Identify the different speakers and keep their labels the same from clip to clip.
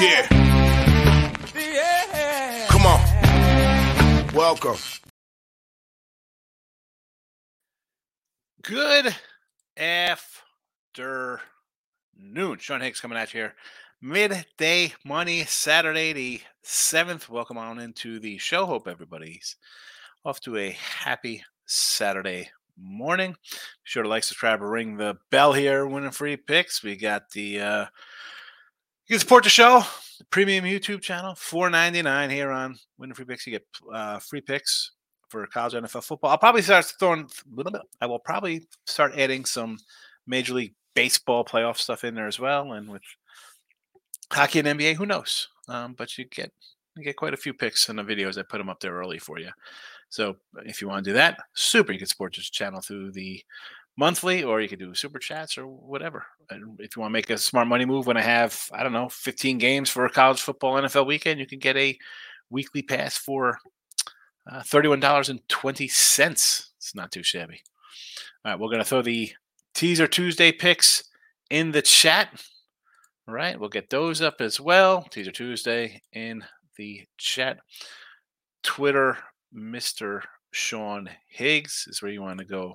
Speaker 1: Yeah. Come on. Welcome.
Speaker 2: Good afternoon. Sean Higgs coming at you here. Midday Money, Saturday the 7th. Welcome on into the show. Hope everybody's off to a happy Saturday morning. Be sure to like, subscribe, or ring the bell here. Winning free picks. We got the uh you can support the show, the premium YouTube channel, four ninety nine here on Winning Free Picks. You get uh, free picks for college NFL football. I'll probably start throwing. A little bit. I will probably start adding some Major League Baseball playoff stuff in there as well, and with hockey and NBA, who knows? Um, but you get you get quite a few picks in the videos. I put them up there early for you. So if you want to do that, super. You can support this channel through the monthly, or you could do super chats or whatever. If you want to make a smart money move, when I have I don't know 15 games for a college football NFL weekend, you can get a weekly pass for uh, $31.20. It's not too shabby. All right, we're going to throw the teaser Tuesday picks in the chat. All right, we'll get those up as well. Teaser Tuesday in the chat. Twitter, Mr. Sean Higgs is where you want to go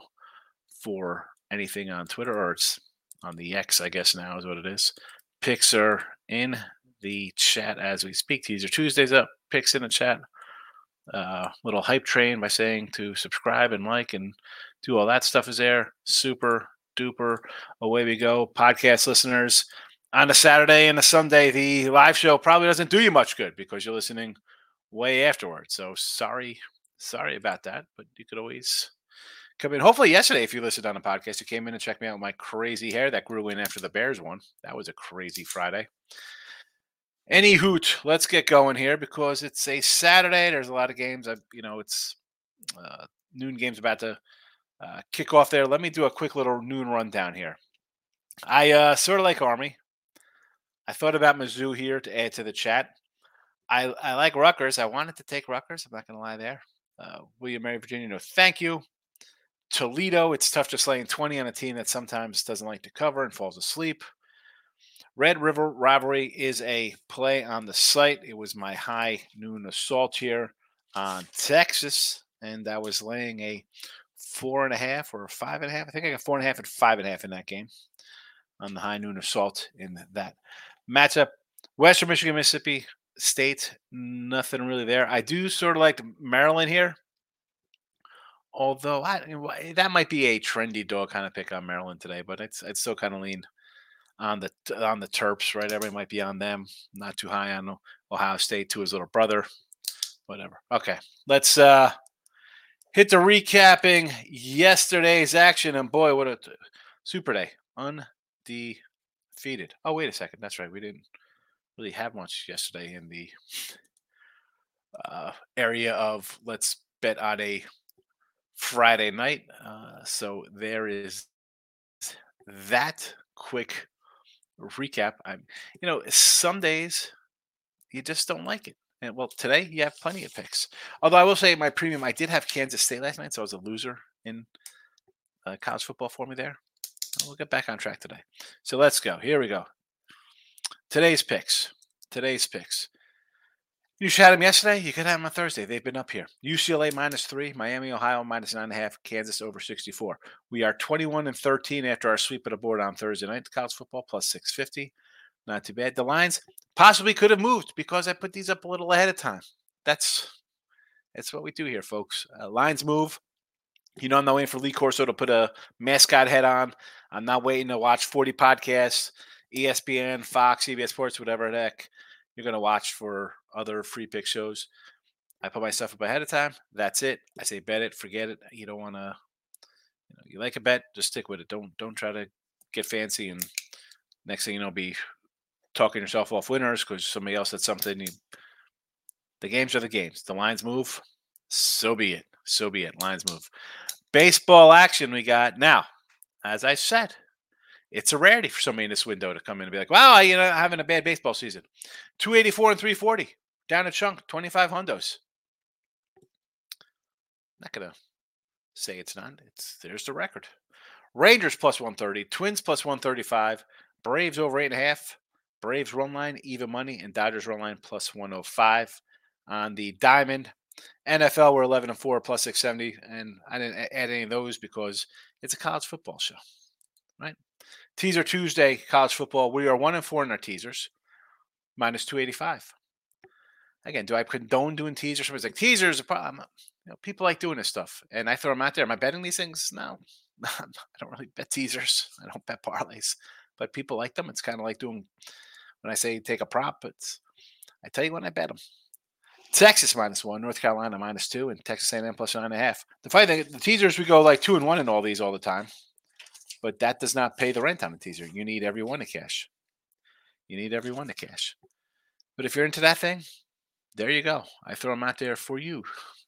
Speaker 2: for anything on Twitter, or it's on the X, I guess now is what it is. Picks are in the chat as we speak. Teaser Tuesdays up, picks in the chat. Uh, little hype train by saying to subscribe and like and do all that stuff is there. Super duper. Away we go. Podcast listeners on a Saturday and a Sunday, the live show probably doesn't do you much good because you're listening way afterwards. So sorry, sorry about that. But you could always come in. Hopefully, yesterday, if you listened on a podcast, you came in and checked me out with my crazy hair that grew in after the Bears won. That was a crazy Friday. Any hoot, let's get going here because it's a Saturday. There's a lot of games. I, you know, it's uh, noon games about to uh, kick off there. Let me do a quick little noon rundown here. I uh, sort of like Army. I thought about Mizzou here to add to the chat. I, I like Rutgers. I wanted to take Rutgers. I'm not going to lie there. Uh, William Mary Virginia, no, thank you. Toledo, it's tough just laying 20 on a team that sometimes doesn't like to cover and falls asleep. Red River Rivalry is a play on the site. It was my high noon assault here on Texas, and I was laying a four and a half or five and a half. I think I got four and a half and five and a half in that game on the high noon assault in that matchup. Western Michigan, Mississippi State, nothing really there. I do sort of like Maryland here. Although I, that might be a trendy dog kind of pick on Maryland today, but it's it's still kind of lean on the on the Terps, right? Everybody might be on them. Not too high on Ohio State to his little brother. Whatever. Okay, let's uh hit the recapping yesterday's action, and boy, what a super day! Undefeated. Oh, wait a second. That's right. We didn't really have much yesterday in the uh, area of let's bet on a Friday night. Uh, so there is that quick recap. I'm, you know, some days you just don't like it. And well, today you have plenty of picks. Although I will say my premium, I did have Kansas State last night, so I was a loser in uh, college football for me there. We'll get back on track today. So let's go. Here we go. Today's picks. Today's picks. You have them yesterday. You could have them on Thursday. They've been up here. UCLA minus three, Miami, Ohio minus nine and a half, Kansas over 64. We are 21 and 13 after our sweep of the board on Thursday night. College football plus 650. Not too bad. The lines possibly could have moved because I put these up a little ahead of time. That's that's what we do here, folks. Uh, lines move. You know, I'm not waiting for Lee Corso to put a mascot head on. I'm not waiting to watch 40 podcasts, ESPN, Fox, CBS Sports, whatever the heck you're going to watch for other free pick shows. I put my stuff up ahead of time. That's it. I say bet it, forget it. You don't want to, you know, you like a bet, just stick with it. Don't don't try to get fancy and next thing you know, be talking yourself off winners because somebody else said something. You, the games are the games. The lines move. So be it. So be it. Lines move. Baseball action we got now. As I said, it's a rarity for somebody in this window to come in and be like, wow, you know, having a bad baseball season. 284 and 340. Down a chunk, 25 hundos. Not gonna say it's not. It's there's the record. Rangers plus 130, Twins plus 135, Braves over eight and a half, Braves run line, even money, and Dodgers run line plus 105. On the Diamond, NFL, we're 11 and 4 plus 670. And I didn't add any of those because it's a college football show, right? Teaser Tuesday, college football. We are 1 and 4 in our teasers, minus 285. Again, do I condone doing teasers? Somebody's like, teasers, a problem. You know, people like doing this stuff. And I throw them out there. Am I betting these things? No. I don't really bet teasers. I don't bet parlays, but people like them. It's kind of like doing when I say take a prop. It's I tell you when I bet them. Texas minus one, North Carolina minus two, and Texas A&M plus nine and a half. The funny thing, the teasers we go like two and one in all these all the time, but that does not pay the rent on the teaser. You need every one to cash. You need every one to cash. But if you're into that thing, there you go. I throw them out there for you,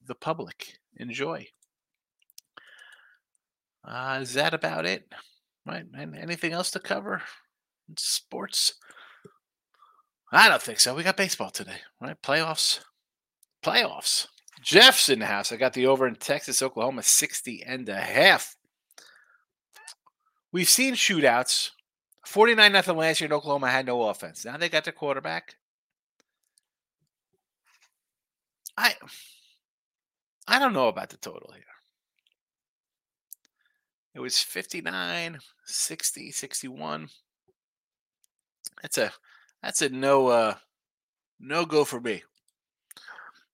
Speaker 2: the public. Enjoy. Uh, is that about it? Right? And anything else to cover? Sports? I don't think so. We got baseball today, right? Playoffs. Playoffs. Jeff's in the house. I got the over in Texas, Oklahoma, 60 and a half. We've seen shootouts. 49 nothing last year in Oklahoma had no offense. Now they got their quarterback. I I don't know about the total here. It was 59, 60, 61. That's a that's a no uh no go for me.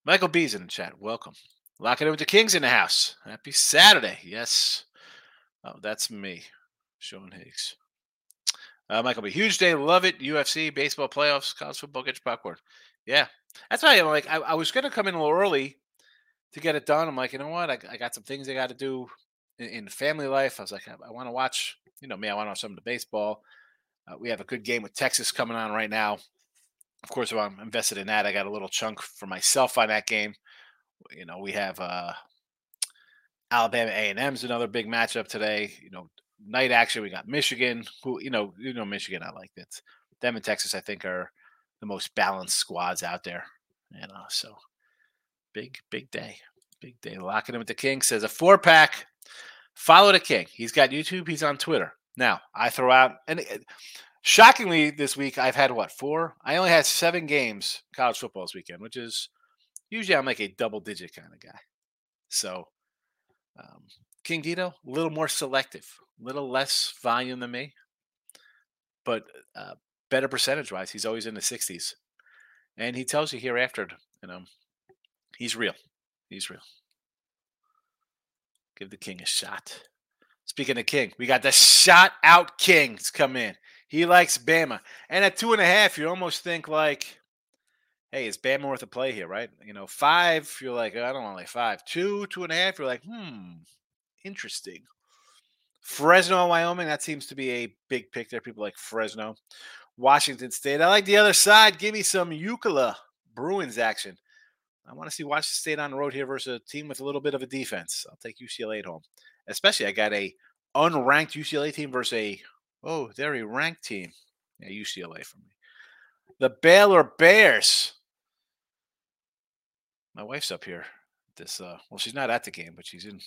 Speaker 2: Michael B's in the chat. Welcome. Locking in with the Kings in the house. Happy Saturday. Yes. Oh, that's me, Sean Higgs. Uh, Michael B. Huge day. Love it. UFC, baseball playoffs, college football, get your popcorn. Yeah. That's why I'm like, I, I was to come in a little early to get it done. I'm like, you know what? I, I got some things I got to do in, in, family life. I was like, I, I want to watch, you know, me, I want to watch some of the baseball. Uh, we have a good game with Texas coming on right now. Of course, if I'm invested in that, I got a little chunk for myself on that game. You know, we have uh, Alabama A&M's another big matchup today. You know, night action. We got Michigan, who you know, you know Michigan. I like it. Them and Texas, I think, are the most balanced squads out there. You know, so big, big day, big day. Locking in with the King says a four pack. Follow the King. He's got YouTube. He's on Twitter. Now I throw out and eh, shockingly this week I've had what four? I only had seven games college football this weekend, which is usually I'm like a double digit kind of guy. So um, King Dito, a little more selective, a little less volume than me, but uh, better percentage wise. He's always in the 60s. And he tells you hereafter, you know, he's real. He's real. Give the king a shot. Speaking of king, we got the shot out kings come in. He likes Bama. And at two and a half, you almost think like, hey, is Bama worth a play here, right? You know, five, you're like, I don't want like five. Two, two and a half, you're like, hmm, interesting. Fresno, Wyoming, that seems to be a big pick there. People like Fresno. Washington State. I like the other side. Give me some UCLA Bruins action. I want to see Washington State on the road here versus a team with a little bit of a defense. I'll take UCLA at home. Especially, I got a unranked UCLA team versus a oh, a ranked team. Yeah, UCLA for me. The Baylor Bears. My wife's up here. This uh, well, she's not at the game, but she's in.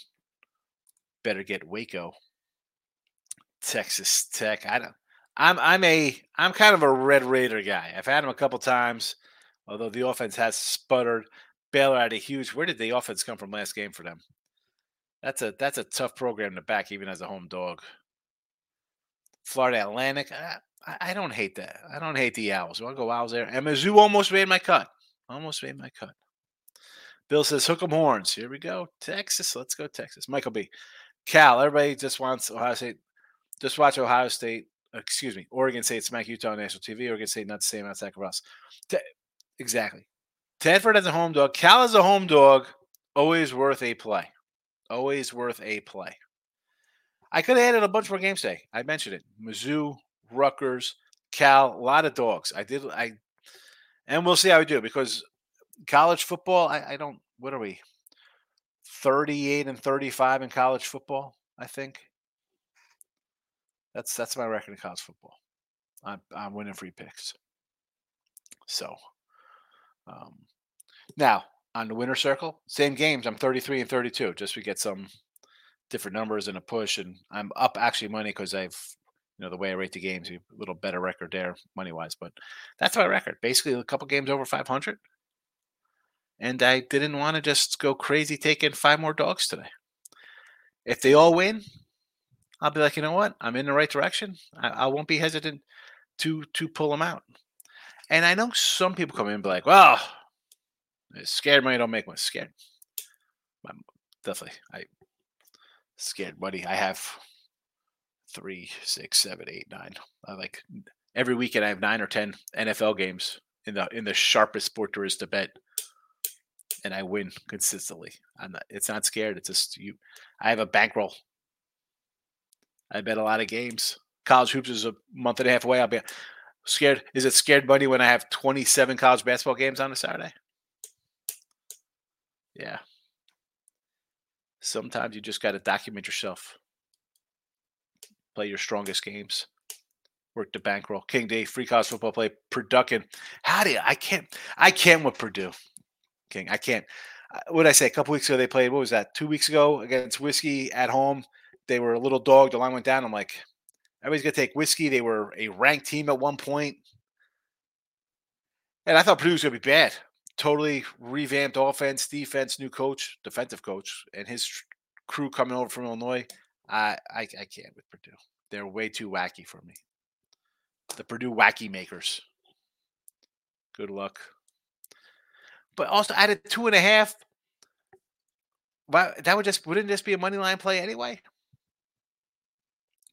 Speaker 2: Better get Waco. Texas Tech. I don't. I'm I'm a I'm kind of a Red Raider guy. I've had him a couple times, although the offense has sputtered. Baylor had a huge. Where did the offense come from last game for them? That's a that's a tough program to back, even as a home dog. Florida Atlantic. I, I don't hate that. I don't hate the Owls. I'll go Owls there. And Mizzou almost made my cut. Almost made my cut. Bill says, hook 'em horns. Here we go. Texas. Let's go, Texas. Michael B. Cal. Everybody just wants Ohio State. Just watch Ohio State excuse me, Oregon State smack Utah on national TV. Oregon State not the same outside. T- exactly. Tedford as a home dog. Cal as a home dog. Always worth a play. Always worth a play. I could have added a bunch more games today. I mentioned it. Mizzou, Rutgers, Cal, a lot of dogs. I did. I, and we'll see how we do because college football. I, I don't. What are we? Thirty-eight and thirty-five in college football. I think. That's that's my record in college football. I'm I'm winning free picks. So, um, now on the winner circle, same games. I'm 33 and 32. Just we get some different numbers and a push, and I'm up actually money because I've you know the way I rate the games, a little better record there money wise. But that's my record. Basically, a couple games over 500, and I didn't want to just go crazy taking five more dogs today. If they all win, I'll be like, you know what? I'm in the right direction. I, I won't be hesitant to to pull them out. And I know some people come in and be like, well, scared money don't make money. Scared. I'm definitely. I scared money. I have three, six, seven, eight, nine. I like every weekend I have nine or ten NFL games in the in the sharpest sport there is to bet. And I win consistently. I'm not it's not scared. It's just you I have a bankroll. I bet a lot of games. College hoops is a month and a half away. I'll be scared. Is it scared money when I have 27 college basketball games on a Saturday? Yeah. Sometimes you just got to document yourself. Play your strongest games. Work the bankroll. King Day, free college football play. Purdue. How do you? I can't. I can't with Purdue. King. I can't. What did I say? A couple weeks ago they played. What was that? Two weeks ago against Whiskey at home. They were a little dog. The line went down. I'm like, everybody's gonna take Whiskey. They were a ranked team at one point, and I thought Purdue was gonna be bad totally revamped offense, defense, new coach, defensive coach, and his crew coming over from Illinois. I, I I can't with Purdue. They're way too wacky for me. The Purdue wacky makers. Good luck. But also added two and a half. Why that would just wouldn't this be a money line play anyway?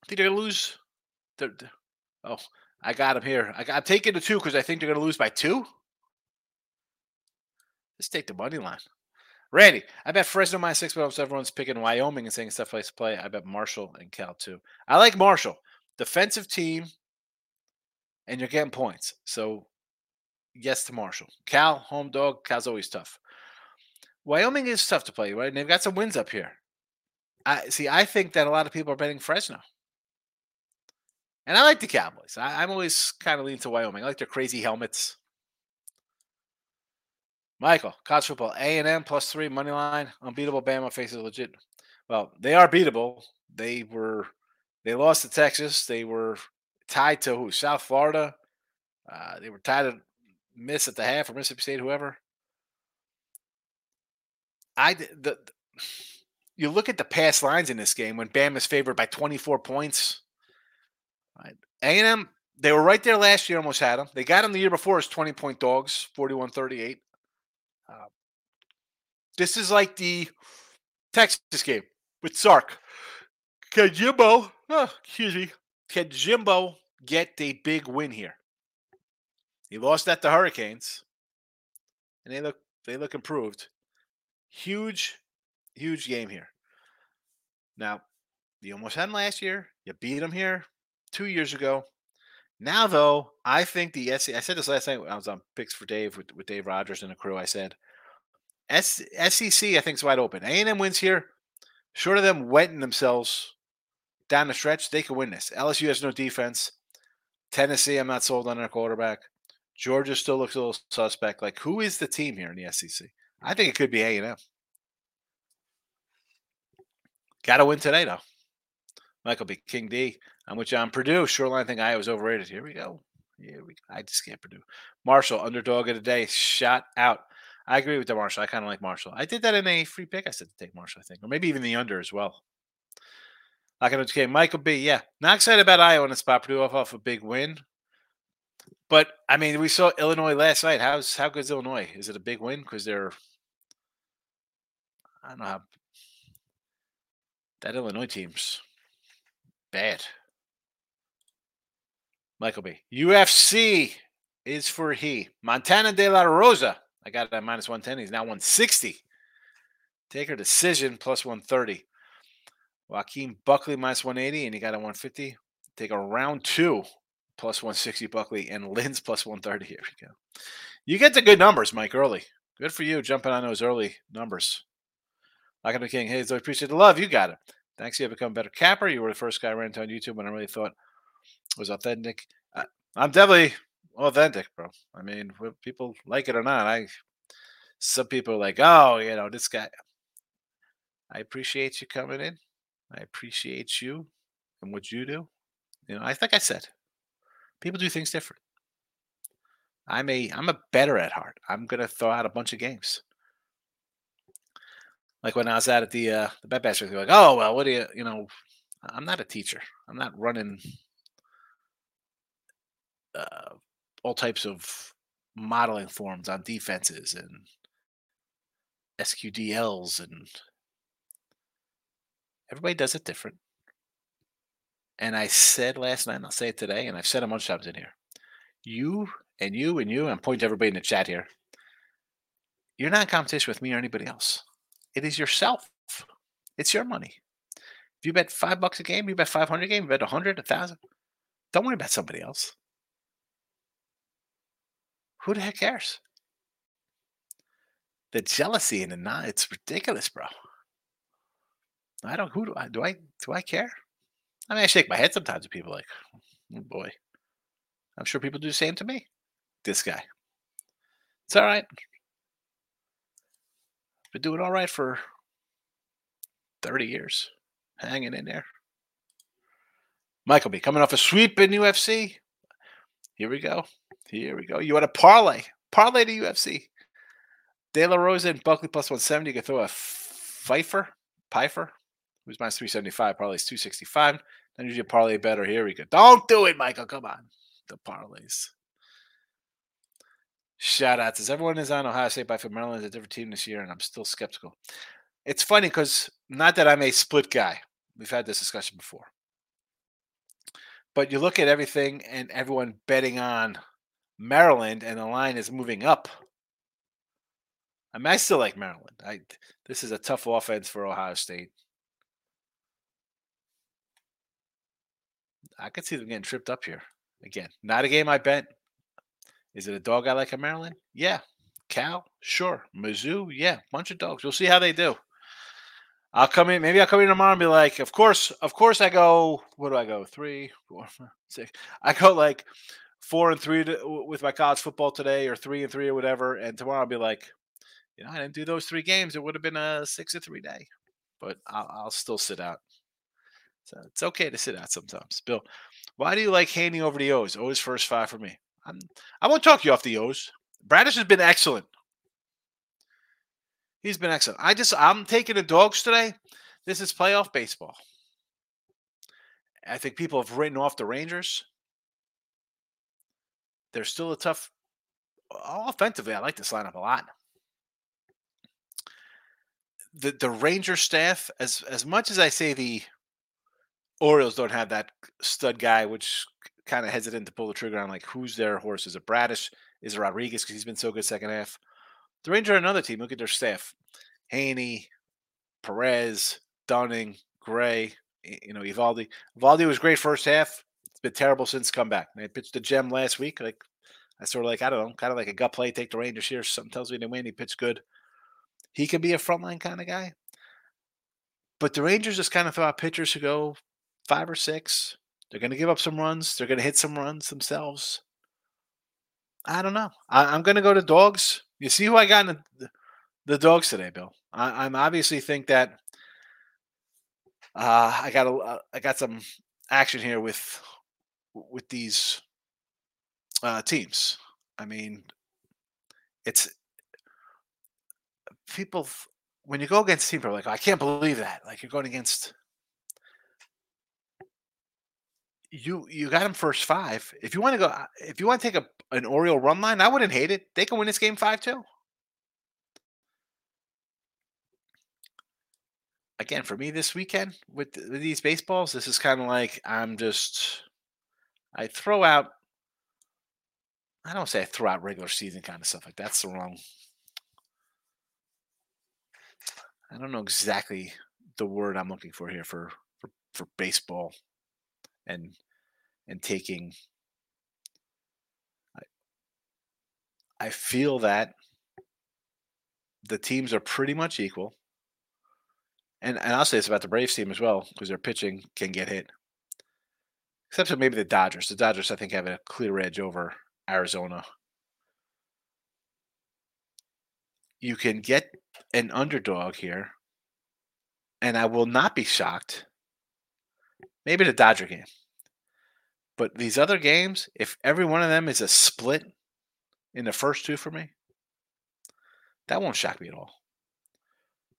Speaker 2: They're gonna lose. Oh, I got them here. I, I'm taking the two because I think they're gonna lose by two. Let's take the money line. Randy, I bet Fresno minus six, but everyone's picking Wyoming and saying stuff place to play. I bet Marshall and Cal too. I like Marshall, defensive team, and you're getting points. So yes to Marshall. Cal, home dog. Cal's always tough. Wyoming is tough to play, right? And they've got some wins up here. I see. I think that a lot of people are betting Fresno, and I like the Cowboys. I, am always kind of leaning to Wyoming. I like their crazy helmets. Michael, college football, A and M plus three money line, unbeatable. Bama faces legit. Well, they are beatable. They were, they lost to Texas. They were tied to who? South Florida. Uh, they were tied to miss at the half or Mississippi State, whoever. I the, you look at the past lines in this game when Bam is favored by 24 points. A&M, they were right there last year, almost had them. They got them the year before as 20 point dogs, 41 38. Uh, this is like the Texas game with Sark. Can Jimbo, oh, excuse me, can Jimbo get a big win here? He lost at the Hurricanes, and they look they look improved. Huge, huge game here. Now, you almost had him last year. You beat him here two years ago. Now, though, I think the SEC, I said this last night when I was on picks for Dave with, with Dave Rogers and the crew. I said, SEC, I think, is wide open. A&M wins here. Short of them wetting themselves down the stretch, they can win this. LSU has no defense. Tennessee, I'm not sold on their quarterback. Georgia still looks a little suspect. Like, who is the team here in the SEC? I think it could be A&M. Got to win today, though. Michael B. King D. I'm with John Purdue. Shoreline think I was overrated. Here we go. Here we go. I just can't Purdue. Marshall, underdog of the day. Shot out. I agree with the Marshall. I kind of like Marshall. I did that in a free pick. I said to take Marshall, I think, or maybe even the under as well. Like okay, Michael B. Yeah, not excited about Iowa in the spot. Purdue off off a big win, but I mean, we saw Illinois last night. How's how good is Illinois? Is it a big win because they're I don't know how that Illinois team's bad. Michael B. UFC is for he. Montana de la Rosa. I got it at minus 110. He's now 160. Take her decision plus 130. Joaquin Buckley minus 180, and he got a 150. Take a round two plus 160 Buckley and Lynn's plus 130. Here we go. You get the good numbers, Mike, early. Good for you jumping on those early numbers. Like the King, hey, I appreciate the love. You got it. Thanks. You have become a better capper. You were the first guy I ran into on YouTube when I really thought was authentic. I, I'm definitely authentic, bro. I mean, people like it or not, I some people are like, oh, you know, this guy. I appreciate you coming in. I appreciate you and what you do. You know, I think I said people do things different. I'm a I'm a better at heart. I'm gonna throw out a bunch of games. Like when I was out at the uh, the bet basket, they're like, "Oh well, what do you you know?" I'm not a teacher. I'm not running uh, all types of modeling forms on defenses and SQDLs and everybody does it different. And I said last night, and I'll say it today, and I've said it a bunch of times in here. You and you and you, and point to everybody in the chat here. You're not in competition with me or anybody else. It is yourself. It's your money. If you bet five bucks a game, you bet 500 a game, you bet 100, 1,000. Don't worry about somebody else. Who the heck cares? The jealousy and the not, it's ridiculous, bro. I don't, who do I, do I, do I care? I mean, I shake my head sometimes at people like, oh boy. I'm sure people do the same to me. This guy. It's all right. Been doing all right for 30 years. Hanging in there. Michael B coming off a sweep in UFC. Here we go. Here we go. You want a parlay. Parlay to UFC. De La Rosa and Buckley plus 170. You can throw a Pfeiffer. Pfeiffer. Who's minus 375. Parlay is 265. Then you get parlay better. Here we go. Don't do it, Michael. Come on. The parlays. Shout out. As everyone is on Ohio State by for Maryland is a different team this year, and I'm still skeptical. It's funny because not that I'm a split guy. We've had this discussion before. But you look at everything and everyone betting on Maryland, and the line is moving up. I mean, I still like Maryland. I this is a tough offense for Ohio State. I could see them getting tripped up here. Again, not a game I bet. Is it a dog I like in Maryland? Yeah. Cal? Sure. Mizzou? Yeah. Bunch of dogs. We'll see how they do. I'll come in. Maybe I'll come in tomorrow and be like, of course, of course, I go. What do I go? Three, four, six. I go like four and three to, with my college football today, or three and three, or whatever. And tomorrow I'll be like, you know, I didn't do those three games. It would have been a six or three day, but I'll, I'll still sit out. So it's okay to sit out sometimes. Bill, why do you like handing over the O's? O's first five for me. I'm, I won't talk you off the O's. Bradish has been excellent. He's been excellent. I just I'm taking the dogs today. This is playoff baseball. I think people have written off the Rangers. They're still a tough offensively. I like this lineup a lot. The the Ranger staff, as as much as I say the Orioles don't have that stud guy, which kind of hesitant to pull the trigger on like who's their horse. Is it Bradish? Is it Rodriguez because he's been so good second half? The Ranger, are another team. Look at their staff: Heaney, Perez, Dunning, Gray. You know, Eovaldi. Eovaldi was great first half. Been terrible since comeback. They pitched the gem last week. Like I sort of like I don't know, kind of like a gut play. Take the Rangers here. Something tells me they win. He pitched good. He can be a frontline kind of guy. But the Rangers just kind of throw out pitchers who go five or six. They're going to give up some runs. They're going to hit some runs themselves. I don't know. I, am going to go to dogs. You see who I got in the, the dogs today, Bill. I, am obviously think that uh, I got a, uh, got some action here with with these uh, teams. I mean, it's people when you go against teams, are like, I can't believe that. Like you're going against you. You got them first five. If you want to go, uh, if you want to take a an Oriole run line, I wouldn't hate it. They can win this game five two. Again, for me this weekend with, with these baseballs, this is kind of like I'm just I throw out. I don't say I throw out regular season kind of stuff like that's the wrong. I don't know exactly the word I'm looking for here for for, for baseball, and and taking I feel that the teams are pretty much equal. And and I'll say this about the Braves team as well, because their pitching can get hit. Except for maybe the Dodgers. The Dodgers, I think, have a clear edge over Arizona. You can get an underdog here, and I will not be shocked. Maybe the Dodger game. But these other games, if every one of them is a split in the first two for me, that won't shock me at all.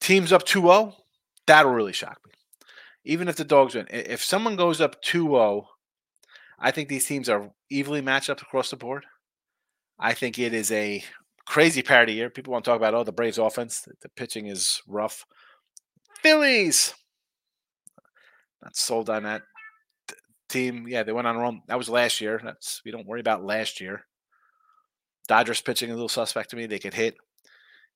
Speaker 2: Teams up 2 0, that'll really shock me. Even if the dogs win. If someone goes up 2 0, I think these teams are evenly matched up across the board. I think it is a crazy parity year. People want to talk about, oh, the Braves offense. The pitching is rough. Phillies. Not sold on that team. Yeah, they went on a run. That was last year. That's we don't worry about last year. Dodgers pitching a little suspect to me. They could hit.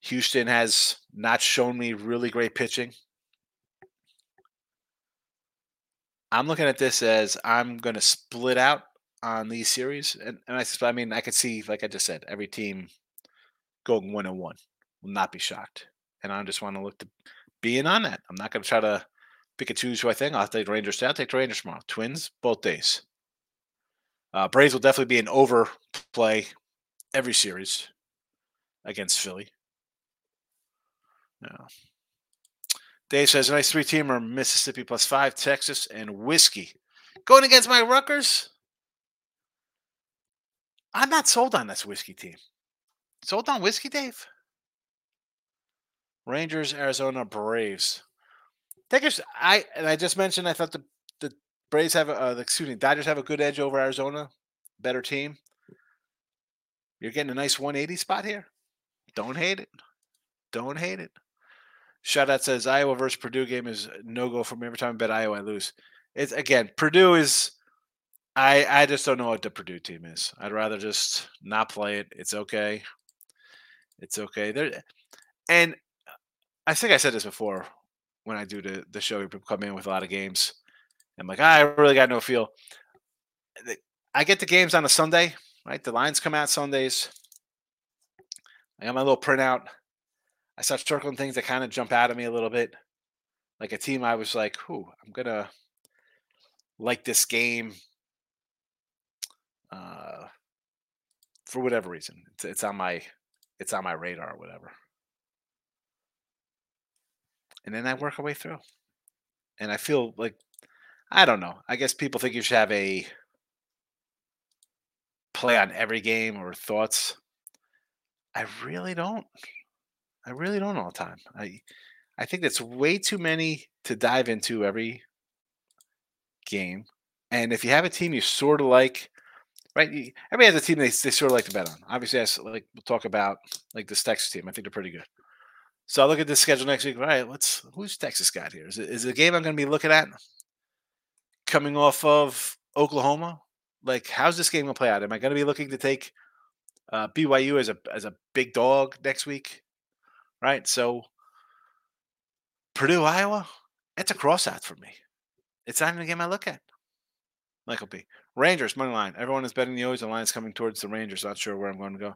Speaker 2: Houston has not shown me really great pitching. I'm looking at this as I'm going to split out on these series, and, and I, I mean, I could see, like I just said, every team going one and one. Will not be shocked, and I just want to look to be in on that. I'm not going to try to pick and choose who I think. I'll take the Rangers today. I'll take the Rangers tomorrow. Twins both days. Uh, Braves will definitely be an overplay every series against Philly. Yeah. Dave says, nice three teamer Mississippi plus five, Texas, and whiskey. Going against my Rutgers? I'm not sold on this whiskey team. Sold on whiskey, Dave? Rangers, Arizona, Braves. Takers, I and I just mentioned I thought the the Braves have a uh, excuse me, Dodgers have a good edge over Arizona, better team. You're getting a nice 180 spot here. Don't hate it. Don't hate it. Shout says Iowa versus Purdue game is no go for me. Every time I bet Iowa, I lose. It's again Purdue is. I I just don't know what the Purdue team is. I'd rather just not play it. It's okay. It's okay. There, and I think I said this before when I do the the show. People come in with a lot of games. I'm like, ah, I really got no feel. I get the games on a Sunday, right? The lines come out Sundays. I got my little printout. I start circling things that kind of jump out at me a little bit. Like a team, I was like, "Who I'm gonna like this game." Uh, for whatever reason, it's, it's on my it's on my radar or whatever. And then I work our way through. And I feel like I don't know. I guess people think you should have a play on every game or thoughts. I really don't. I really don't all the time. I I think that's way too many to dive into every game. And if you have a team you sort of like, right? Everybody has a team they, they sort of like to bet on. Obviously, I like we'll talk about like this Texas team. I think they're pretty good. So I look at the schedule next week. All right, let's who's Texas got here? Is it is it a game I'm going to be looking at coming off of Oklahoma? Like, how's this game going to play out? Am I going to be looking to take uh, BYU as a as a big dog next week? Right? So Purdue, Iowa, it's a crossout for me. It's not even a game I look at. Michael B. Rangers, money line. Everyone is betting the O's. The line is coming towards the Rangers. Not sure where I'm going to go.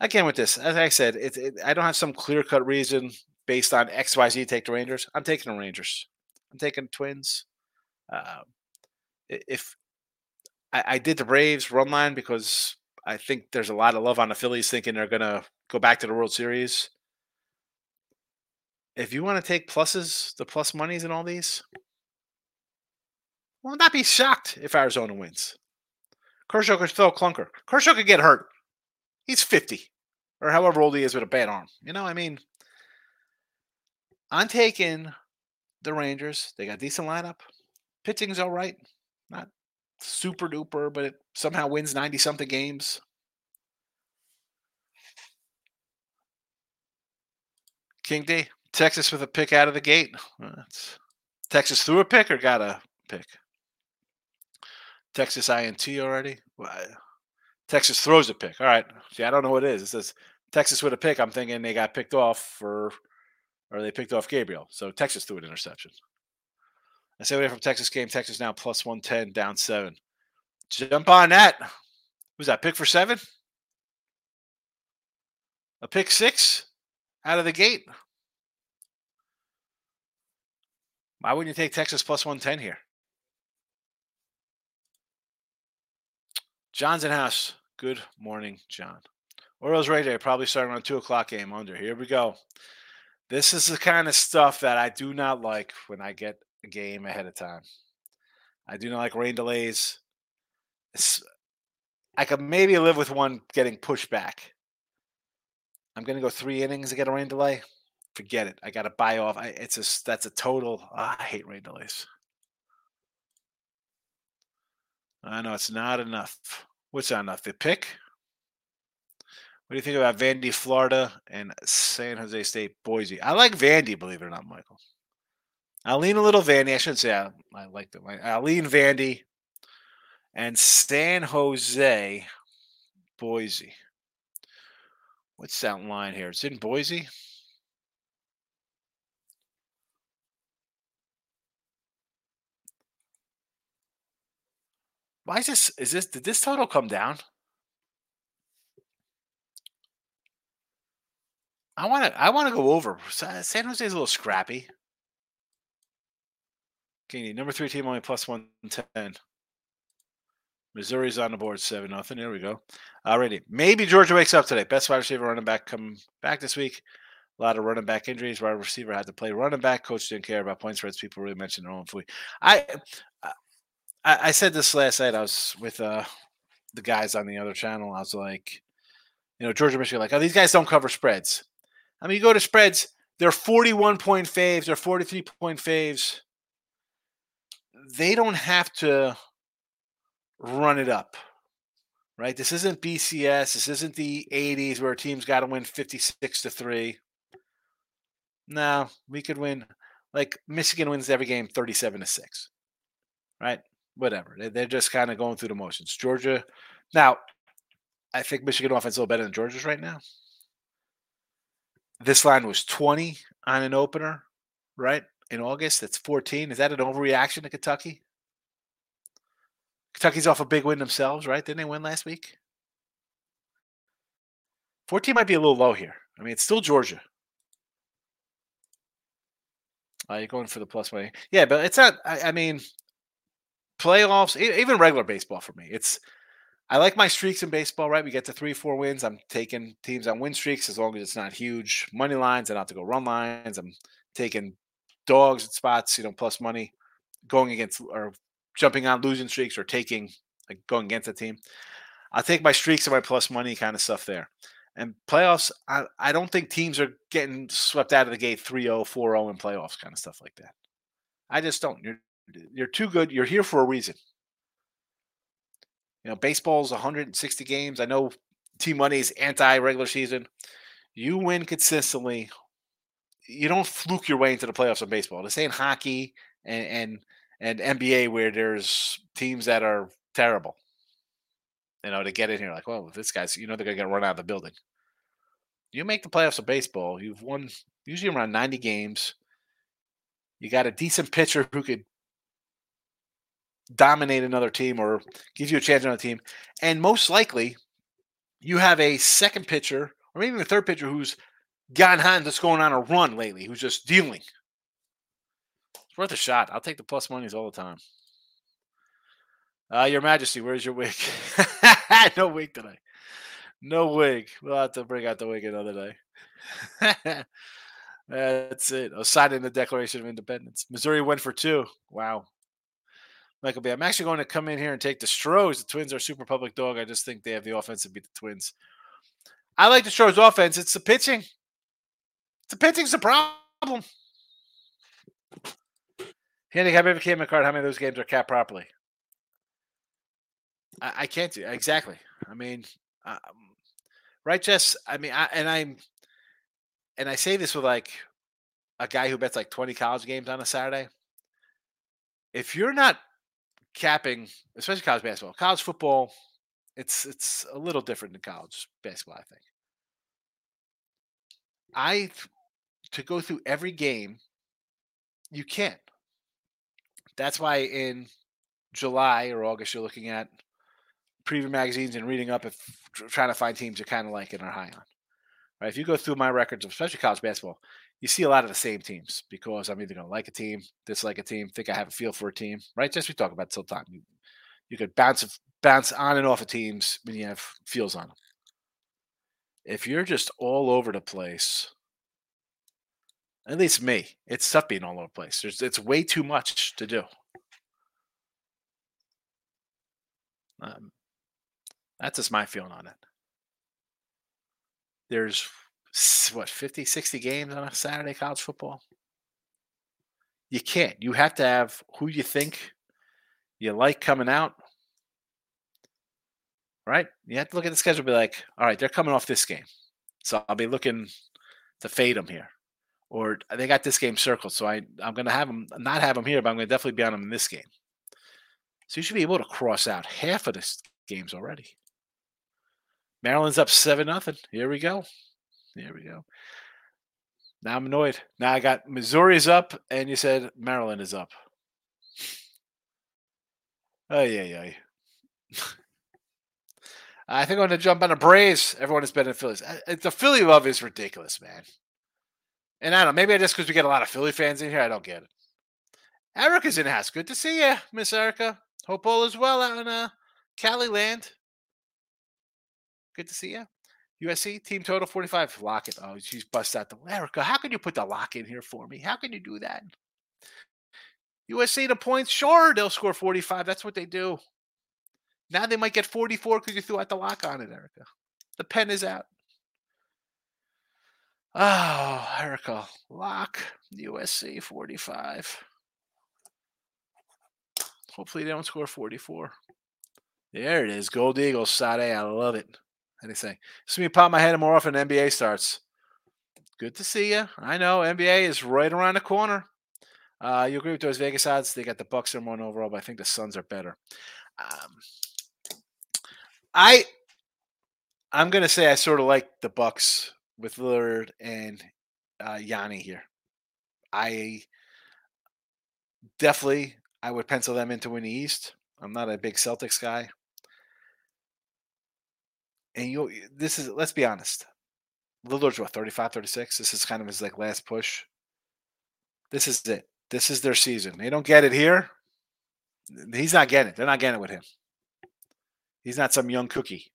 Speaker 2: Again, with this, as I said, it, it, I don't have some clear cut reason based on X, Y, Z take the Rangers. I'm taking the Rangers. I'm taking Twins. Uh, if I, I did the Braves run line because I think there's a lot of love on the Phillies thinking they're going to go back to the World Series if you want to take pluses, the plus monies and all these, will not be shocked if Arizona wins. Kershaw could throw clunker. Kershaw could get hurt. He's 50 or however old he is with a bad arm. You know, I mean, I'm taking the Rangers. They got decent lineup. Pitching's all right. Not super duper, but it somehow wins 90 something games. King D. Texas with a pick out of the gate. That's, Texas threw a pick or got a pick? Texas INT already? Texas throws a pick. All right. See, I don't know what it is. It says Texas with a pick. I'm thinking they got picked off for, or they picked off Gabriel. So Texas threw an interception. I say away from Texas game. Texas now plus 110, down seven. Jump on that. Who's that pick for seven? A pick six out of the gate. Why wouldn't you take Texas plus 110 here? John's in house. Good morning, John. Orioles right there, probably starting around two o'clock game under. Here we go. This is the kind of stuff that I do not like when I get a game ahead of time. I do not like rain delays. I could maybe live with one getting pushed back. I'm gonna go three innings to get a rain delay. Forget it. I got to buy off. I, it's a that's a total. Oh, I hate rain delays. I know it's not enough. What's not enough? The pick. What do you think about Vandy, Florida, and San Jose State, Boise? I like Vandy, believe it or not, Michael. I lean a little Vandy. I shouldn't say I, I like them. I lean Vandy and San Jose, Boise. What's that line here? It's in Boise. Why is this? Is this? Did this total come down? I want to. I want to go over. Uh, San Jose is a little scrappy. Okay, number three team only plus one ten. Missouri's on the board, seven nothing. Here we go. Already, maybe Georgia wakes up today. Best wide receiver, running back, come back this week. A lot of running back injuries. Wide receiver had to play running back. Coach didn't care about point spreads. People really mentioned their own food. I, uh, I, I said this last night. I was with uh, the guys on the other channel. I was like, you know, Georgia, Michigan, like, oh, these guys don't cover spreads. I mean, you go to spreads. They're forty-one point faves. They're forty-three point faves. They don't have to run it up, right? This isn't BCS. This isn't the 80s where teams got to win 56 to 3. No, we could win. Like Michigan wins every game 37 to 6, right? Whatever. They're just kind of going through the motions. Georgia, now, I think Michigan offense a little better than Georgia's right now. This line was 20 on an opener, right? In August, that's 14. Is that an overreaction to Kentucky? Kentucky's off a big win themselves, right? Didn't they win last week? 14 might be a little low here. I mean, it's still Georgia. Uh, you're going for the plus money. Yeah, but it's not, I, I mean, playoffs, even regular baseball for me. It's, I like my streaks in baseball, right? We get to three, four wins. I'm taking teams on win streaks as long as it's not huge money lines and not have to go run lines. I'm taking dogs at spots, you know, plus money going against or jumping on losing streaks or taking like going against a team. I take my streaks and my plus money kind of stuff there. And playoffs, I, I don't think teams are getting swept out of the gate 3-0, 4-0 in playoffs, kind of stuff like that. I just don't. You're you're too good. You're here for a reason. You know, baseball's 160 games. I know Team Money is anti regular season. You win consistently. You don't fluke your way into the playoffs in baseball. This ain't hockey and, and and NBA where there's teams that are terrible. You know, to get in here, like, well, this guy's, you know, they're gonna get run out of the building. You make the playoffs of baseball. You've won usually around 90 games. You got a decent pitcher who could dominate another team or give you a chance on a team, and most likely, you have a second pitcher or maybe a third pitcher who's gotten hot that's going on a run lately, who's just dealing. It's worth a shot. I'll take the plus monies all the time. Uh, Your Majesty, where's your wig? no wig today. No wig. We'll have to bring out the wig another day. That's it. Signing the Declaration of Independence. Missouri went for two. Wow. Michael B. I'm actually going to come in here and take the Stros. The Twins are super public dog. I just think they have the offense to beat the Twins. I like the Stros offense. It's the pitching. The pitching's the problem. Handicap every game card. How many of those games are capped properly? I, I can't do exactly. I mean, um, right, Jess? I mean, I, and I'm, and I say this with like a guy who bets like 20 college games on a Saturday. If you're not capping, especially college basketball, college football, it's it's a little different than college basketball. I think. I to go through every game, you can't. That's why in July or August, you're looking at preview magazines and reading up if trying to find teams you're kind of like and are high on. Right? If you go through my records, of especially college basketball, you see a lot of the same teams because I'm either going to like a team, dislike a team, think I have a feel for a team. Right? Just we talk about the time. You, you could bounce bounce on and off of teams when you have feels on them. If you're just all over the place, at least me. It's tough being all over the place. There's it's way too much to do. Um, that's just my feeling on it. There's what 50, 60 games on a Saturday college football. You can't. You have to have who you think you like coming out. Right? You have to look at the schedule be like, all right, they're coming off this game. So I'll be looking to fade them here. Or uh, they got this game circled. So I, I'm going to have them, not have them here, but I'm going to definitely be on them in this game. So you should be able to cross out half of the games already. Maryland's up 7 nothing. Here we go. Here we go. Now I'm annoyed. Now I got Missouri's up, and you said Maryland is up. Oh yeah, yeah. I think I'm to jump on a Braves. Everyone has been in Phillies. The Philly love is ridiculous, man. And I don't know. Maybe I just because we get a lot of Philly fans in here, I don't get it. Erica's in the house. Good to see you, Miss Erica. Hope all is well out in uh, Cali land. Good to see you. USC team total 45. Lock it. Oh, she's bust out the Erica. How can you put the lock in here for me? How can you do that? USC to points. Sure, they'll score 45. That's what they do. Now they might get 44 because you threw out the lock on it, Erica. The pen is out. Oh, Erica. Lock USC 45. Hopefully they don't score 44. There it is. Gold Eagles, Sade. I love it. Anything. See me pop my head more often NBA starts. Good to see you. I know NBA is right around the corner. Uh, you agree with those Vegas odds? They got the Bucks in one overall, but I think the Suns are better. Um, I I'm gonna say I sort of like the Bucks with Lillard and uh, Yanni here. I definitely I would pencil them into win the East. I'm not a big Celtics guy and you this is let's be honest. Lillard's what 35, 36. This is kind of his like last push. This is it. This is their season. They don't get it here. He's not getting it. They're not getting it with him. He's not some young cookie.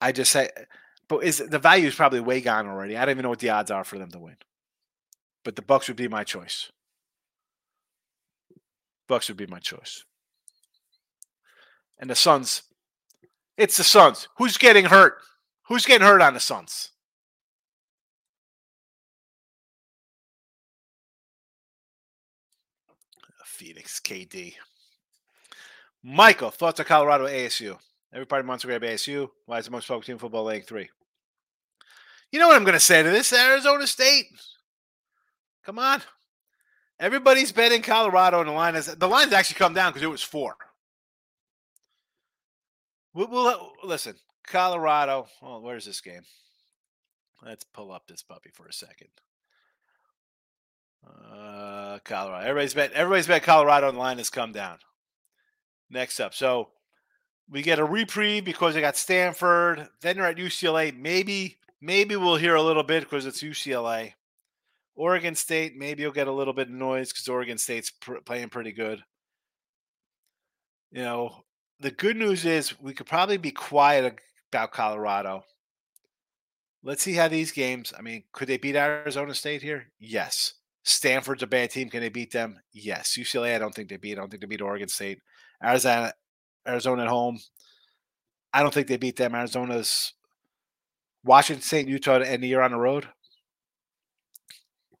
Speaker 2: I just say, but is the value is probably way gone already. I don't even know what the odds are for them to win. But the Bucks would be my choice. Bucks would be my choice. And the Suns, it's the Suns. Who's getting hurt? Who's getting hurt on the Suns? Phoenix KD. Michael, thoughts on Colorado ASU? Everybody wants to grab ASU. Why is the most focused team football laying three? You know what I'm going to say to this? Arizona State. Come on. Everybody's betting Colorado, and the line has the line's actually come down because it was four. We'll, we'll listen. Colorado. Oh, where's this game? Let's pull up this puppy for a second. Uh, Colorado. Everybody's bet. Everybody's bet Colorado on the line has come down. Next up, so we get a reprieve because they got Stanford. Then they're at UCLA. Maybe, maybe we'll hear a little bit because it's UCLA. Oregon State. Maybe you'll get a little bit of noise because Oregon State's pr- playing pretty good. You know, the good news is we could probably be quiet about Colorado. Let's see how these games. I mean, could they beat Arizona State here? Yes. Stanford's a bad team. Can they beat them? Yes. UCLA, I don't think they beat. I don't think they beat Oregon State. Arizona, Arizona at home. I don't think they beat them. Arizona's Washington State, Utah to end the year on the road.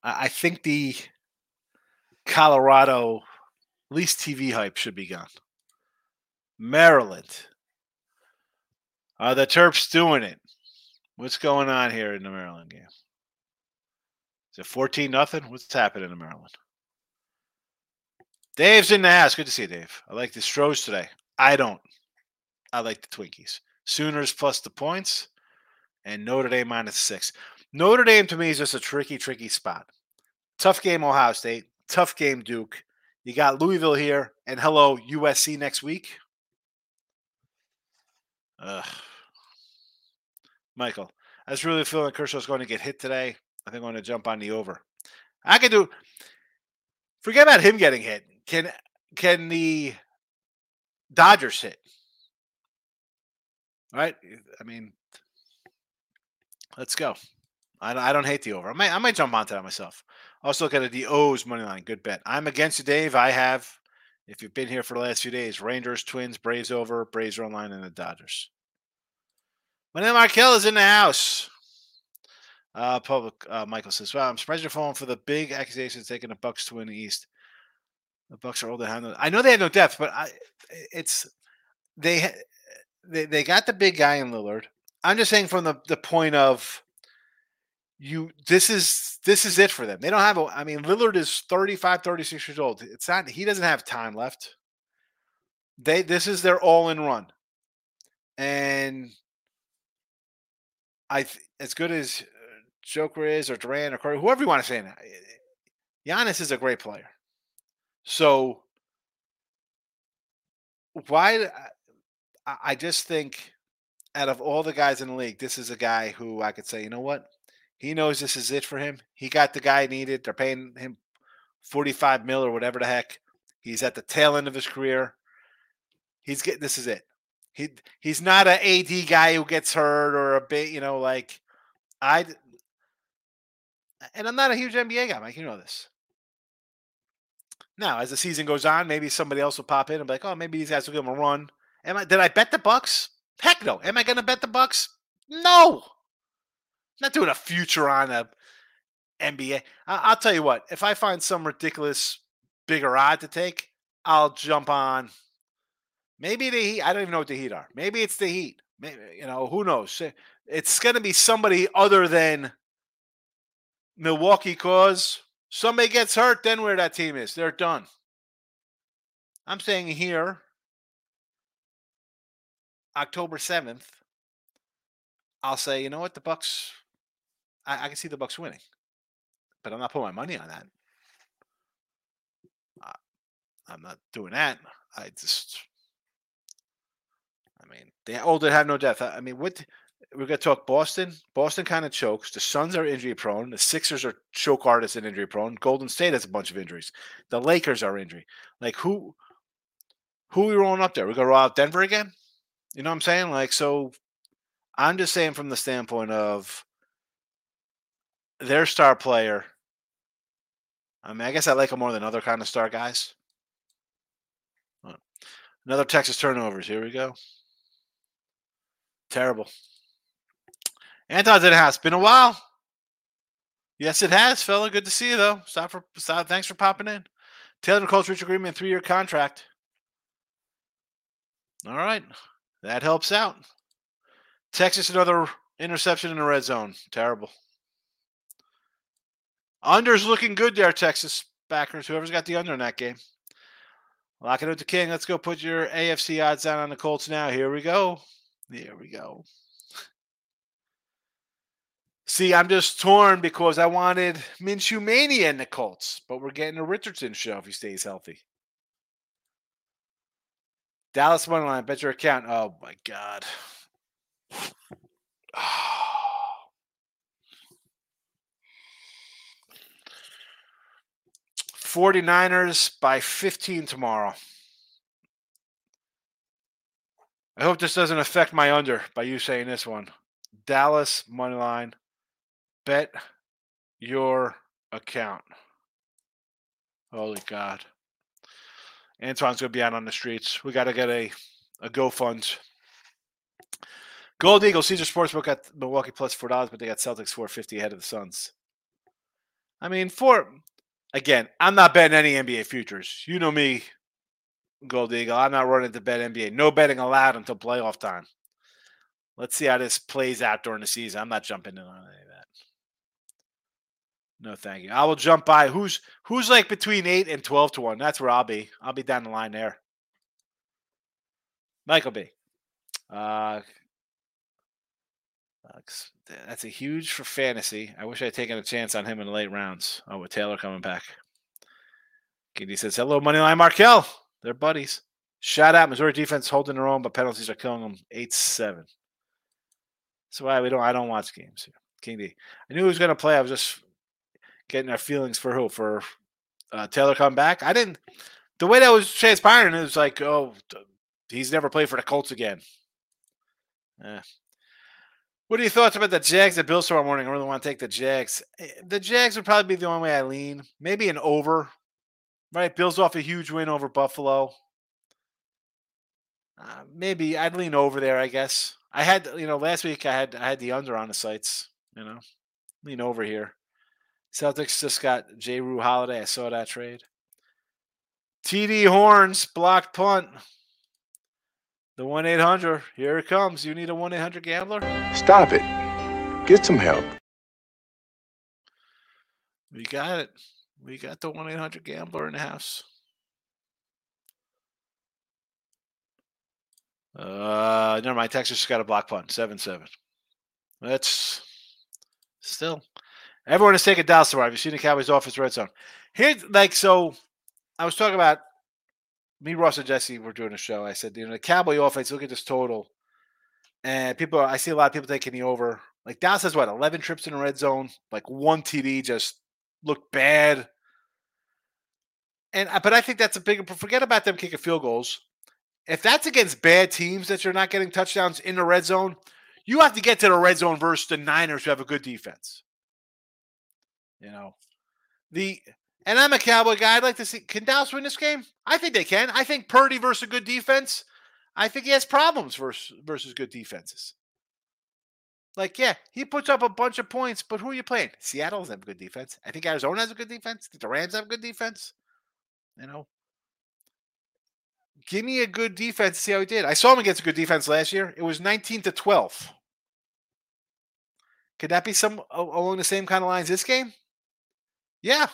Speaker 2: I think the Colorado, least TV hype should be gone. Maryland. Are the Terps doing it? What's going on here in the Maryland game? Is it 14 nothing? What's happening in Maryland? Dave's in the house. Good to see you, Dave. I like the Stros today. I don't. I like the Twinkies. Sooners plus the points and Notre Dame minus six. Notre Dame to me is just a tricky, tricky spot. Tough game, Ohio State. Tough game, Duke. You got Louisville here, and hello, USC next week. Ugh. Michael, I was really feeling Kershaw's going to get hit today. I think I'm going to jump on the over. I can do. Forget about him getting hit. Can can the Dodgers hit? Right? I mean, let's go. I, don't, I don't hate the over. I might I might jump onto that myself. Also look at the O's money line. Good bet. I'm against you, Dave. I have If you've been here for the last few days, Rangers, Twins, Braves over, Braves are online, and the Dodgers. Manny Markel is in the house. Uh, public uh, Michael says, "Wow, I'm surprised you're falling for the big accusations taking the Bucks to win the East. The Bucks are old. No, I know they have no depth, but I, it's they, they they got the big guy in Lillard. I'm just saying from the the point of you this is this is it for them. They don't have a I mean Lillard is 35 36 years old. It's not he doesn't have time left. They this is their all-in run. And I as good as uh, Joker is or Durant or Curry, whoever you want to say now, Giannis is a great player. So why I just think out of all the guys in the league, this is a guy who I could say, you know what? He knows this is it for him. He got the guy needed. They're paying him 45 mil or whatever the heck. He's at the tail end of his career. He's getting this is it. He he's not an AD guy who gets hurt or a bit, you know, like I and I'm not a huge NBA guy, Mike. You know this. Now, as the season goes on, maybe somebody else will pop in and be like, "Oh, maybe these guys will give him a run." Am I? Did I bet the Bucks? Heck no. Am I going to bet the Bucks? No. Not doing a future on a NBA. I- will tell you what. If I find some ridiculous bigger odd to take, I'll jump on. Maybe the Heat. I don't even know what the Heat are. Maybe it's the Heat. Maybe, you know, who knows? It's going to be somebody other than Milwaukee cause somebody gets hurt, then where that team is, they're done. I'm saying here, October 7th, I'll say, you know what, the Bucks, I, I can see the Bucks winning, but I'm not putting my money on that. Uh, I'm not doing that. I just, I mean, they all did have no depth. I, I mean, what we're to talk Boston. Boston kind of chokes. The Suns are injury prone. The Sixers are choke artists and injury prone. Golden State has a bunch of injuries. The Lakers are injury. Like who who are we rolling up there? We're gonna roll out Denver again? You know what I'm saying? Like so I'm just saying from the standpoint of their star player. I mean, I guess I like them more than other kind of star guys. Another Texas turnovers. Here we go. Terrible. Anton's in the house. Been a while. Yes, it has, fella. Good to see you though. Stop for stop. Thanks for popping in. Taylor Colts reach agreement, three year contract. All right, that helps out. Texas another interception in the red zone. Terrible. Under's looking good there, Texas backers. Whoever's got the under in that game. Lock it with the king. Let's go put your AFC odds down on the Colts now. Here we go. Here we go. See, I'm just torn because I wanted Minshew Mania in the Colts, but we're getting a Richardson show if he stays healthy. Dallas money line, bet your account. Oh my god. Ah. 49ers by 15 tomorrow. I hope this doesn't affect my under by you saying this one. Dallas money line bet your account. Holy God. Antoine's to be out on the streets. We got to get a, a GoFund. Gold Eagle, Caesar Sportsbook got Milwaukee plus four dollars, but they got Celtics four fifty ahead of the Suns. I mean, for again, I'm not betting any NBA futures. You know me, Gold Eagle. I'm not running to bet NBA. No betting allowed until playoff time. Let's see how this plays out during the season. I'm not jumping in on any of that. No, thank you. I will jump by. Who's who's like between eight and twelve to one? That's where I'll be. I'll be down the line there. Michael B. Uh, that's a huge for fantasy. I wish I had taken a chance on him in the late rounds. Oh, with Taylor coming back. Kindy says, "Hello, Moneyline Markel. They're buddies. Shout out Missouri defense holding their own, but penalties are killing them. Eight seven. That's why we don't. I don't watch games here. King D. I knew he was going to play. I was just getting our feelings for who for uh, Taylor come back. I didn't. The way that was transpiring, it was like, oh, he's never played for the Colts again. Eh. What are your thoughts about the Jags at Bills tomorrow morning? I really want to take the Jags. Eh, the Jags would probably be the only way I lean. Maybe an over. Right, Bills off a huge win over Buffalo. Uh, maybe I'd lean over there. I guess I had you know last week I had I had the under on the sites. You know, lean over here. Celtics just got Jrue Holiday. I saw that trade. TD Horns blocked punt. The one eight hundred. Here it comes. You need a one eight hundred gambler.
Speaker 1: Stop it. Get some help.
Speaker 2: We got it. We got the 1 800 gambler in the house. Uh, never mind. Texas just got a block punt, 7 7. That's still. Everyone is taking Dallas tomorrow. Have you seen the Cowboys offense red zone? Here, like, so I was talking about me, Ross, and Jesse were doing a show. I said, you know, the Cowboy offense, look at this total. And people, I see a lot of people taking the over. Like Dallas has what, 11 trips in the red zone, like one TD just looked bad. And uh, but I think that's a big forget about them kicking field goals. If that's against bad teams that you're not getting touchdowns in the red zone, you have to get to the red zone versus the Niners who have a good defense. You know, the and I'm a Cowboy guy. I'd like to see can Dallas win this game? I think they can. I think Purdy versus a good defense. I think he has problems versus versus good defenses. Like, yeah, he puts up a bunch of points, but who are you playing? Seattle have a good defense. I think Arizona has a good defense. The Rams have a good defense. You know, give me a good defense. See how he did. I saw him against a good defense last year. It was 19 to 12. Could that be some along the same kind of lines this game? Yeah.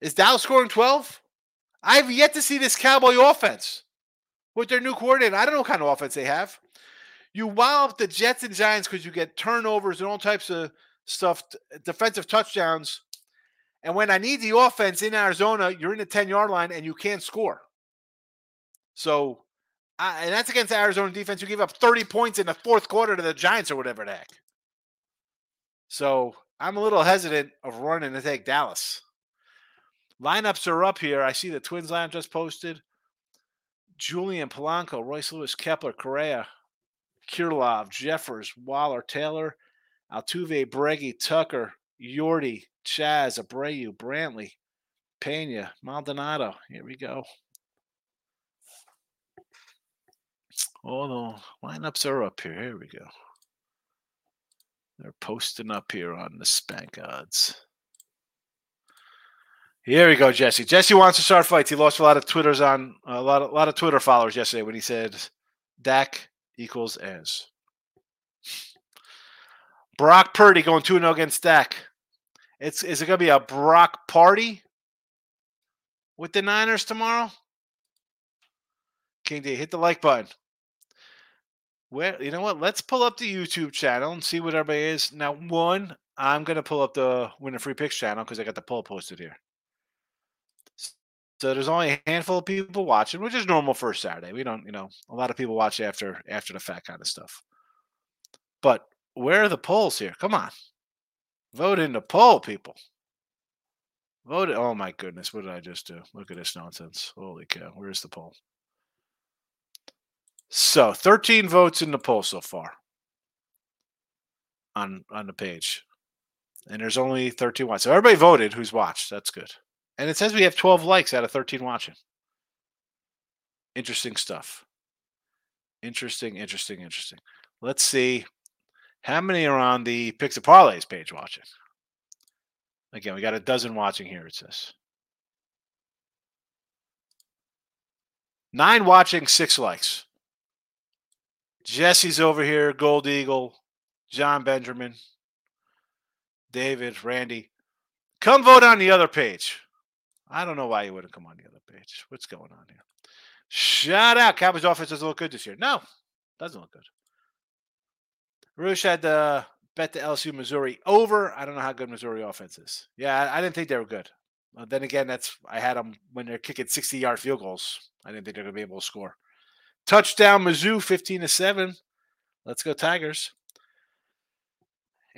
Speaker 2: Is Dallas scoring 12? I've yet to see this Cowboy offense with their new coordinator. I don't know what kind of offense they have. You wow up the Jets and Giants because you get turnovers and all types of stuff, defensive touchdowns and when I need the offense in Arizona, you're in the 10 yard line and you can't score. So, I, and that's against Arizona defense who gave up 30 points in the fourth quarter to the Giants or whatever the heck. So I'm a little hesitant of running to take Dallas. Lineups are up here. I see the Twins lineup just posted. Julien Polanco, Royce Lewis, Kepler, Correa, Kirilloff, Jeffers, Wallner, Taylor, Altuve, Breggy, Tucker, Yordi, Chas, Abreu, Brantley, Pena, Maldonado. Here we go. All the lineups are up here. Here we go. They're posting up here on the spank odds. Here we go, Jesse. Jesse wants to start fights. He lost a lot of Twitters on a lot of a lot of Twitter followers yesterday when he said Dak equals as. Brock Purdy going 2 0 against Dak. It's is it going to be a Brock party with the Niners tomorrow? King D, hit the like button. Well, you know what? Let's pull up the YouTube channel and see what everybody is. Now, one, I'm going to pull up the Winning Free Picks channel because I got the poll posted here. So there's only a handful of people watching, which is normal for Saturday. We don't, you know, a lot of people watch after after the fact kind of stuff. But where are the polls here? Come on. Vote in the poll, people. Vote. Oh my goodness, what did I just do? Look at this nonsense. Holy cow! Where's the poll? So, 13 votes in the poll so far on on the page, and there's only 13 watch. So everybody voted. Who's watched? That's good. And it says we have 12 likes out of 13 watching. Interesting stuff. Interesting, interesting, interesting. Let's see how many are on the Picks and Parlays page watching? Again, we got a dozen watching here, it says. Nine watching, six likes. Jesse's over here, Gold Eagle, John Benjamin, David, Randy. Come vote on the other page. I don't know why you wouldn't come on the other page. What's going on here? Shout out. Cowboys offense doesn't look good this year. No, doesn't look good. Roosh had uh, bet the LSU Missouri over. I don't know how good Missouri offense is. Yeah, I, I didn't think they were good. Uh, then again, that's I had them when they're kicking 60 yard field goals. I didn't think they're going to be able to score. Touchdown, Mizzou, 15 to 7. Let's go, Tigers.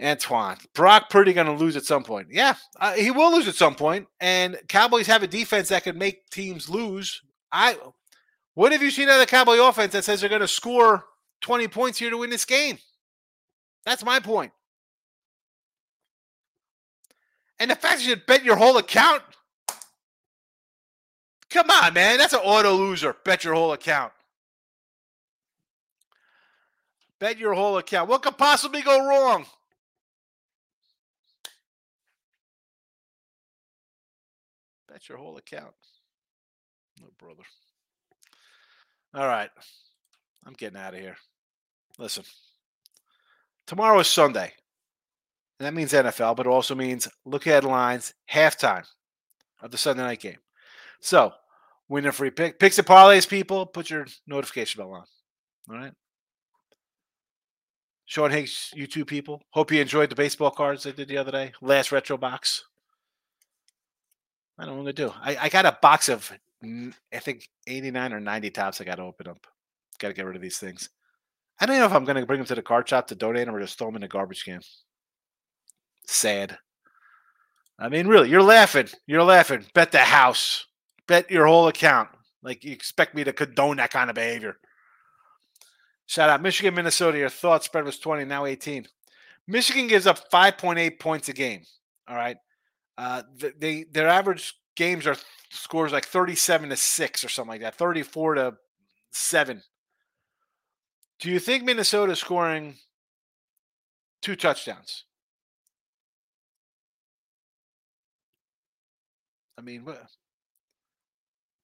Speaker 2: Antoine. Brock Purdy going to lose at some point. Yeah, uh, he will lose at some point. And Cowboys have a defense that can make teams lose. I. What have you seen out of the Cowboy offense that says they're going to score 20 points here to win this game? That's my point. And the fact that you bet your whole account, Come on, man. That's an auto loser. Bet your whole account. Bet your whole account. What could possibly go wrong? Bet your whole account. No, brother. All right. I'm getting out of here. Listen, tomorrow is Sunday. And that means NFL, but it also means look at lines halftime of the Sunday night game. So, win a free pick. Picks and parlays, people, put your notification bell on. All right. Sean Higgs, you two people. Hope you enjoyed the baseball cards I did the other day. Last retro box. I don't know what to do. I, I got a box of, I think, 89 or 90 Topps I got to open up. Got to get rid of these things. I don't know if I'm going to bring them to the card shop to donate them or just throw them in the garbage can. Sad. I mean, really, you're laughing. You're laughing. Bet the house. Bet your whole account. Like you expect me to condone that kind of behavior. Shout out Michigan, Minnesota. Your thought spread was 20, now 18. Michigan gives up 5.8 points a game. All right. Uh, they their average games are scores like 37 to 6 or something like that, 34 to 7. Do you think Minnesota scoring two touchdowns? I mean, what?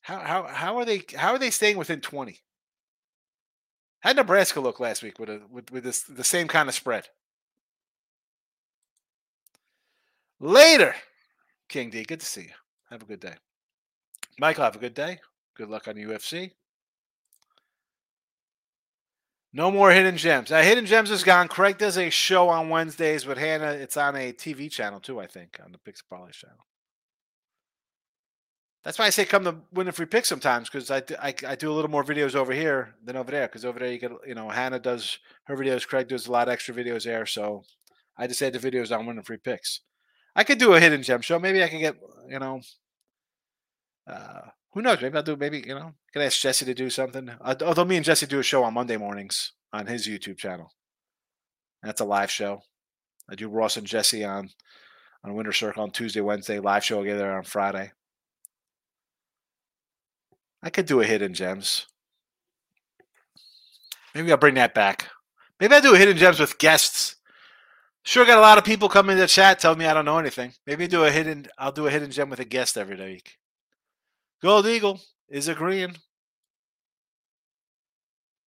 Speaker 2: How how how are they how are they staying within 20? How did Nebraska look last week with a with, with this the same kind of spread? Later, King D, good to see you. Have a good day. Michael, have a good day. Good luck on UFC. No more hidden gems. Now, hidden gems is gone. Craig does a show on Wednesdays with Hannah. It's on a TV channel too, I think, on the Pix Parlay channel. That's why I say come to win a free pick sometimes because I, I, I do a little more videos over here than over there because over there you get you know Hannah does her videos, Craig does a lot of extra videos there, so I just had the videos on Win winning free picks. I could do a hidden gem show. Maybe I can get you know. Uh, who knows? Maybe I'll do. Maybe you know, can I ask Jesse to do something. Uh, although me and Jesse do a show on Monday mornings on his YouTube channel. That's a live show. I do Ross and Jesse on on Winter Circle on Tuesday, Wednesday. Live show together on Friday. I could do a hidden gems. Maybe I'll bring that back. Maybe I'll do a hidden gems with guests. Sure, got a lot of people come into the chat telling me I don't know anything. Maybe do a hidden. I'll do a hidden gem with a guest every week. Gold Eagle is agreeing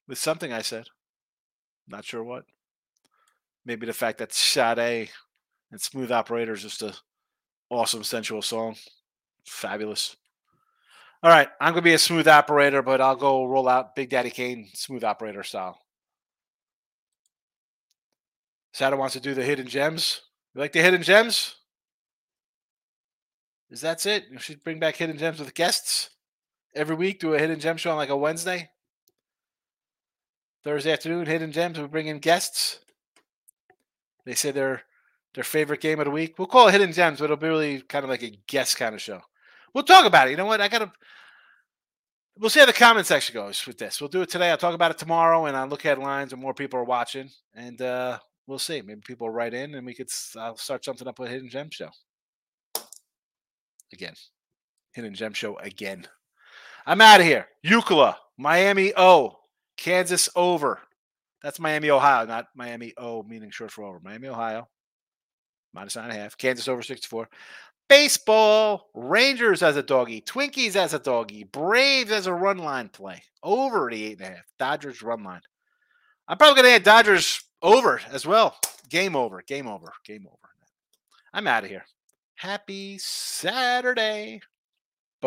Speaker 2: with something I said. Not sure what. Maybe the fact that Sade and Smooth Operator is just a awesome sensual song. Fabulous. All right, I'm gonna be a smooth operator, but I'll go roll out Big Daddy Kane smooth operator style. Sada wants to do the hidden gems. You like the hidden gems? Is that's it? You should bring back hidden gems with guests every week. Do a hidden gem show on like a Wednesday, Thursday afternoon. Hidden gems. We bring in guests. They say their their favorite game of the week. We'll call it hidden gems, but it'll be really kind of like a guest kind of show. We'll talk about it. You know what? I gotta. We'll see how the comment section goes with this. We'll do it today. I'll talk about it tomorrow, and I'll look at lines and more people are watching, and uh, we'll see. Maybe people write in, and we could. I'll uh, start something up with Hidden Gem Show again. Hidden Gem Show again. I'm out of here. Euclid, Miami O, Kansas over. That's Miami, Ohio, not Miami O, meaning short for over. Miami, Ohio, minus nine and a half. Kansas over 64. Baseball, Rangers as a doggy, Twinkies as a doggy, Braves as a run line play. Over the eight and a half. Dodgers run line. I'm probably going to add Dodgers over as well. Game over. Game over. Game over. I'm out of here. Happy Saturday.